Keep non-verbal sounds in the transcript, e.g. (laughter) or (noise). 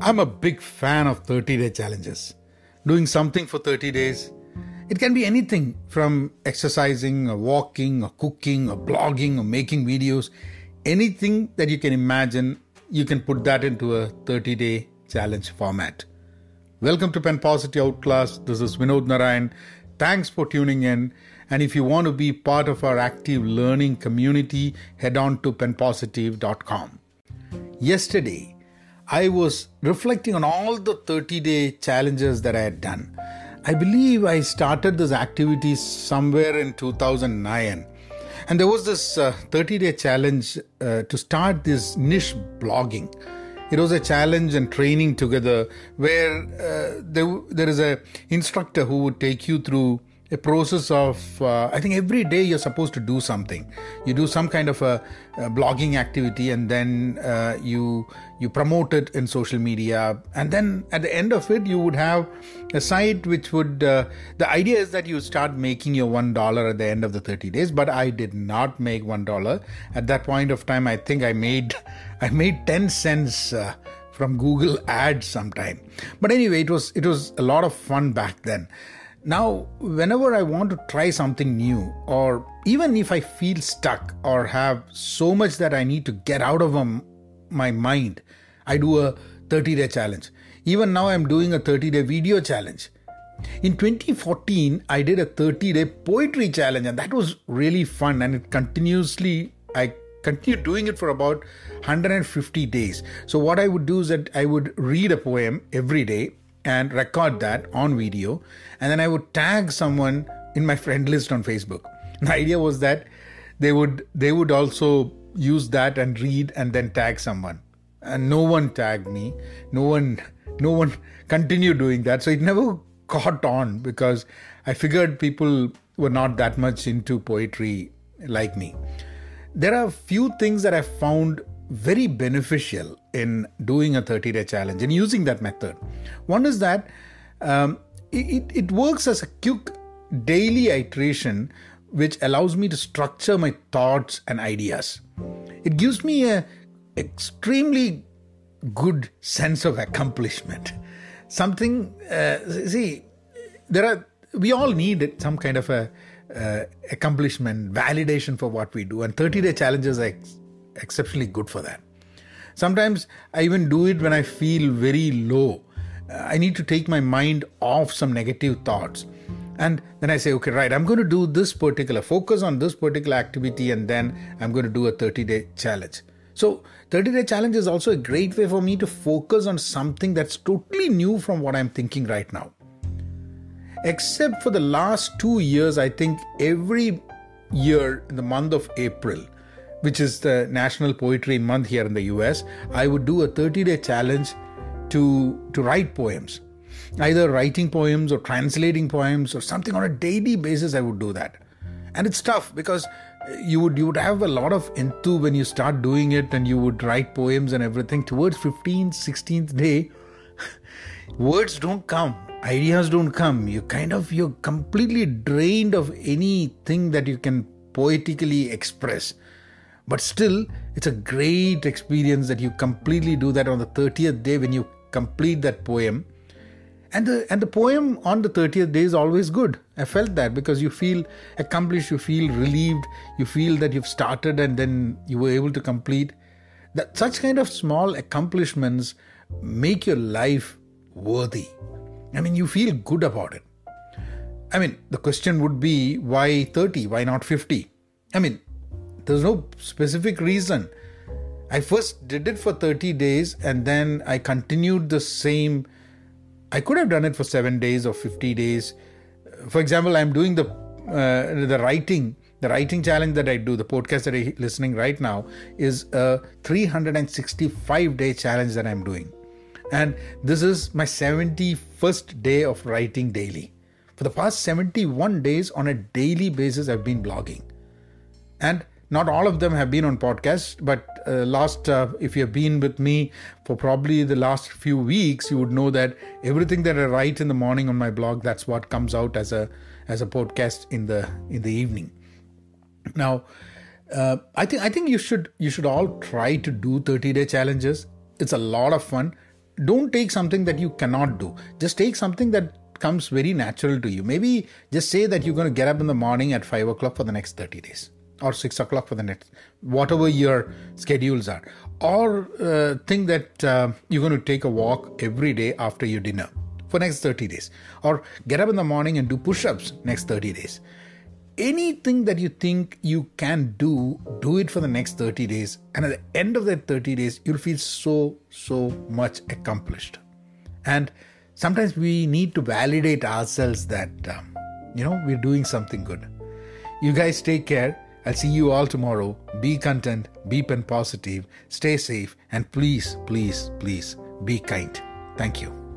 I'm a big fan of 30 day challenges. Doing something for 30 days. It can be anything from exercising or walking or cooking or blogging or making videos. Anything that you can imagine, you can put that into a 30 day challenge format. Welcome to Pen Positive Outclass. This is Vinod Narayan. Thanks for tuning in. And if you want to be part of our active learning community, head on to penpositive.com. Yesterday, I was reflecting on all the 30 day challenges that I had done. I believe I started this activity somewhere in 2009. And there was this 30 uh, day challenge uh, to start this niche blogging. It was a challenge and training together where uh, there, there is a instructor who would take you through a process of uh, i think every day you're supposed to do something. You do some kind of a, a blogging activity and then uh, you you promote it in social media. And then at the end of it you would have a site which would uh, the idea is that you start making your one dollar at the end of the 30 days but i did not make one dollar. At that point of time i think i made (laughs) i made 10 cents uh, from google (laughs) ads sometime. But anyway it was it was a lot of fun back then now, whenever I want to try something new, or even if I feel stuck or have so much that I need to get out of um, my mind, I do a 30 day challenge. Even now, I'm doing a 30 day video challenge. In 2014, I did a 30 day poetry challenge, and that was really fun. And it continuously, I continued doing it for about 150 days. So, what I would do is that I would read a poem every day and record that on video and then I would tag someone in my friend list on Facebook. (laughs) The idea was that they would they would also use that and read and then tag someone. And no one tagged me. No one (laughs) no one continued doing that. So it never caught on because I figured people were not that much into poetry like me. There are a few things that I found very beneficial in doing a 30 day challenge and using that method. One is that um, it, it works as a quick daily iteration which allows me to structure my thoughts and ideas. It gives me a extremely good sense of accomplishment. Something, uh, see, there are, we all need some kind of a uh, accomplishment, validation for what we do, and 30 day challenges are exceptionally good for that. Sometimes I even do it when I feel very low. Uh, I need to take my mind off some negative thoughts. And then I say, okay, right, I'm going to do this particular, focus on this particular activity, and then I'm going to do a 30 day challenge. So, 30 day challenge is also a great way for me to focus on something that's totally new from what I'm thinking right now. Except for the last two years, I think every year in the month of April, which is the National Poetry Month here in the US, I would do a 30 day challenge to, to write poems. Either writing poems or translating poems or something on a daily basis, I would do that. And it's tough because you would you would have a lot of enthuse when you start doing it and you would write poems and everything towards 15th 16th day (laughs) words don't come ideas don't come you kind of you're completely drained of anything that you can poetically express but still, it's a great experience that you completely do that on the 30th day when you complete that poem. And the and the poem on the 30th day is always good. I felt that because you feel accomplished, you feel relieved, you feel that you've started and then you were able to complete. That such kind of small accomplishments make your life worthy. I mean, you feel good about it. I mean, the question would be why 30? Why not 50? I mean, there's no specific reason. I first did it for 30 days and then I continued the same. I could have done it for seven days or 50 days. For example, I'm doing the uh, the writing the writing challenge that I do, the podcast that I'm listening right now, is a 365 day challenge that I'm doing. And this is my 71st day of writing daily. For the past 71 days, on a daily basis, I've been blogging. And not all of them have been on podcast but uh, last uh, if you have been with me for probably the last few weeks you would know that everything that i write in the morning on my blog that's what comes out as a as a podcast in the in the evening now uh, i think i think you should you should all try to do 30 day challenges it's a lot of fun don't take something that you cannot do. Just take something that comes very natural to you. Maybe just say that you're going to get up in the morning at 5 o'clock for the next 30 days or 6 o'clock for the next, whatever your schedules are. Or uh, think that uh, you're going to take a walk every day after your dinner for next 30 days. Or get up in the morning and do push-ups next 30 days. Anything that you think you can do, do it for the next 30 days. And at the end of that 30 days, you'll feel so, so much accomplished. And sometimes we need to validate ourselves that, um, you know, we're doing something good. You guys take care. I'll see you all tomorrow. Be content, be pen positive, stay safe, and please, please, please be kind. Thank you.